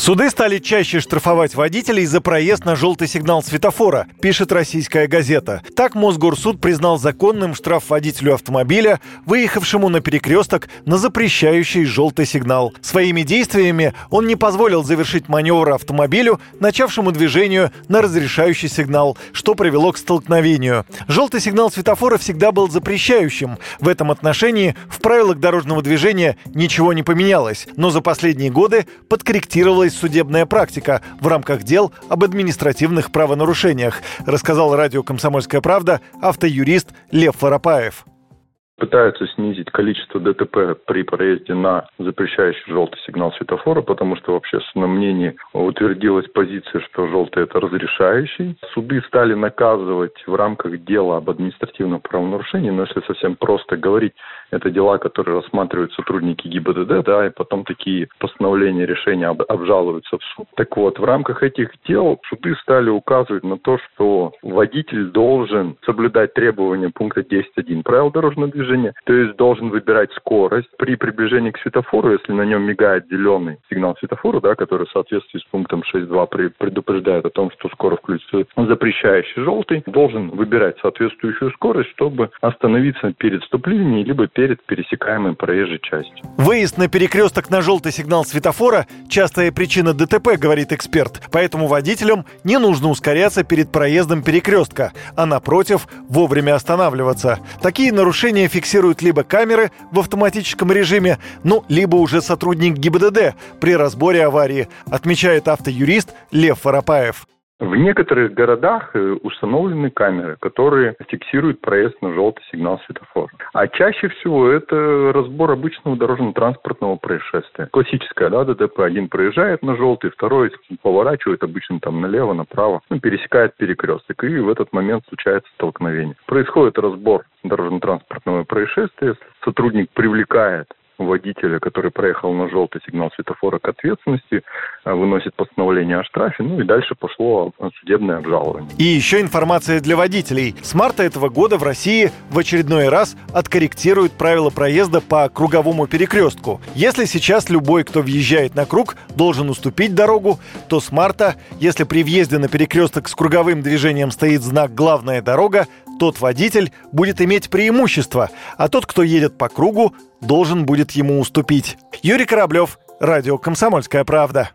Суды стали чаще штрафовать водителей за проезд на желтый сигнал светофора, пишет российская газета. Так Мосгорсуд признал законным штраф водителю автомобиля, выехавшему на перекресток на запрещающий желтый сигнал. Своими действиями он не позволил завершить маневр автомобилю, начавшему движению на разрешающий сигнал, что привело к столкновению. Желтый сигнал светофора всегда был запрещающим. В этом отношении в правилах дорожного движения ничего не поменялось, но за последние годы подкорректировалось появилась судебная практика в рамках дел об административных правонарушениях, рассказал радио «Комсомольская правда» автоюрист Лев Воропаев пытаются снизить количество ДТП при проезде на запрещающий желтый сигнал светофора, потому что в общественном мнении утвердилась позиция, что желтый это разрешающий. Суды стали наказывать в рамках дела об административном правонарушении, но если совсем просто говорить, это дела, которые рассматривают сотрудники ГИБДД, да, и потом такие постановления, решения об, обжалуются в суд. Так вот, в рамках этих дел суды стали указывать на то, что водитель должен соблюдать требования пункта 10.1 правил дорожного движения, движения, то есть должен выбирать скорость. При приближении к светофору, если на нем мигает зеленый сигнал светофора, да, который в соответствии с пунктом 6.2 предупреждает о том, что скоро включится запрещающий желтый, должен выбирать соответствующую скорость, чтобы остановиться перед вступлением либо перед пересекаемой проезжей частью. Выезд на перекресток на желтый сигнал светофора – частая причина ДТП, говорит эксперт. Поэтому водителям не нужно ускоряться перед проездом перекрестка, а напротив, вовремя останавливаться. Такие нарушения фиксируются фиксируют либо камеры в автоматическом режиме, ну, либо уже сотрудник ГИБДД при разборе аварии, отмечает автоюрист Лев Воропаев. В некоторых городах э, установлены камеры, которые фиксируют проезд на желтый сигнал светофора. А чаще всего это разбор обычного дорожно-транспортного происшествия. Классическое, да, ДТП. Один проезжает на желтый, второй поворачивает обычно там налево, направо, ну, пересекает перекресток, и в этот момент случается столкновение. Происходит разбор дорожно-транспортного происшествия, сотрудник привлекает водителя, который проехал на желтый сигнал светофора к ответственности, э, выносит постановление о штрафе, ну и дальше пошло судебное обжалование. И еще информация для водителей. С марта этого года в России в очередной раз откорректируют правила проезда по круговому перекрестку. Если сейчас любой, кто въезжает на круг, должен уступить дорогу, то с марта, если при въезде на перекресток с круговым движением стоит знак «Главная дорога», тот водитель будет иметь преимущество, а тот, кто едет по кругу, должен будет ему уступить. Юрий Кораблев, Радио «Комсомольская правда».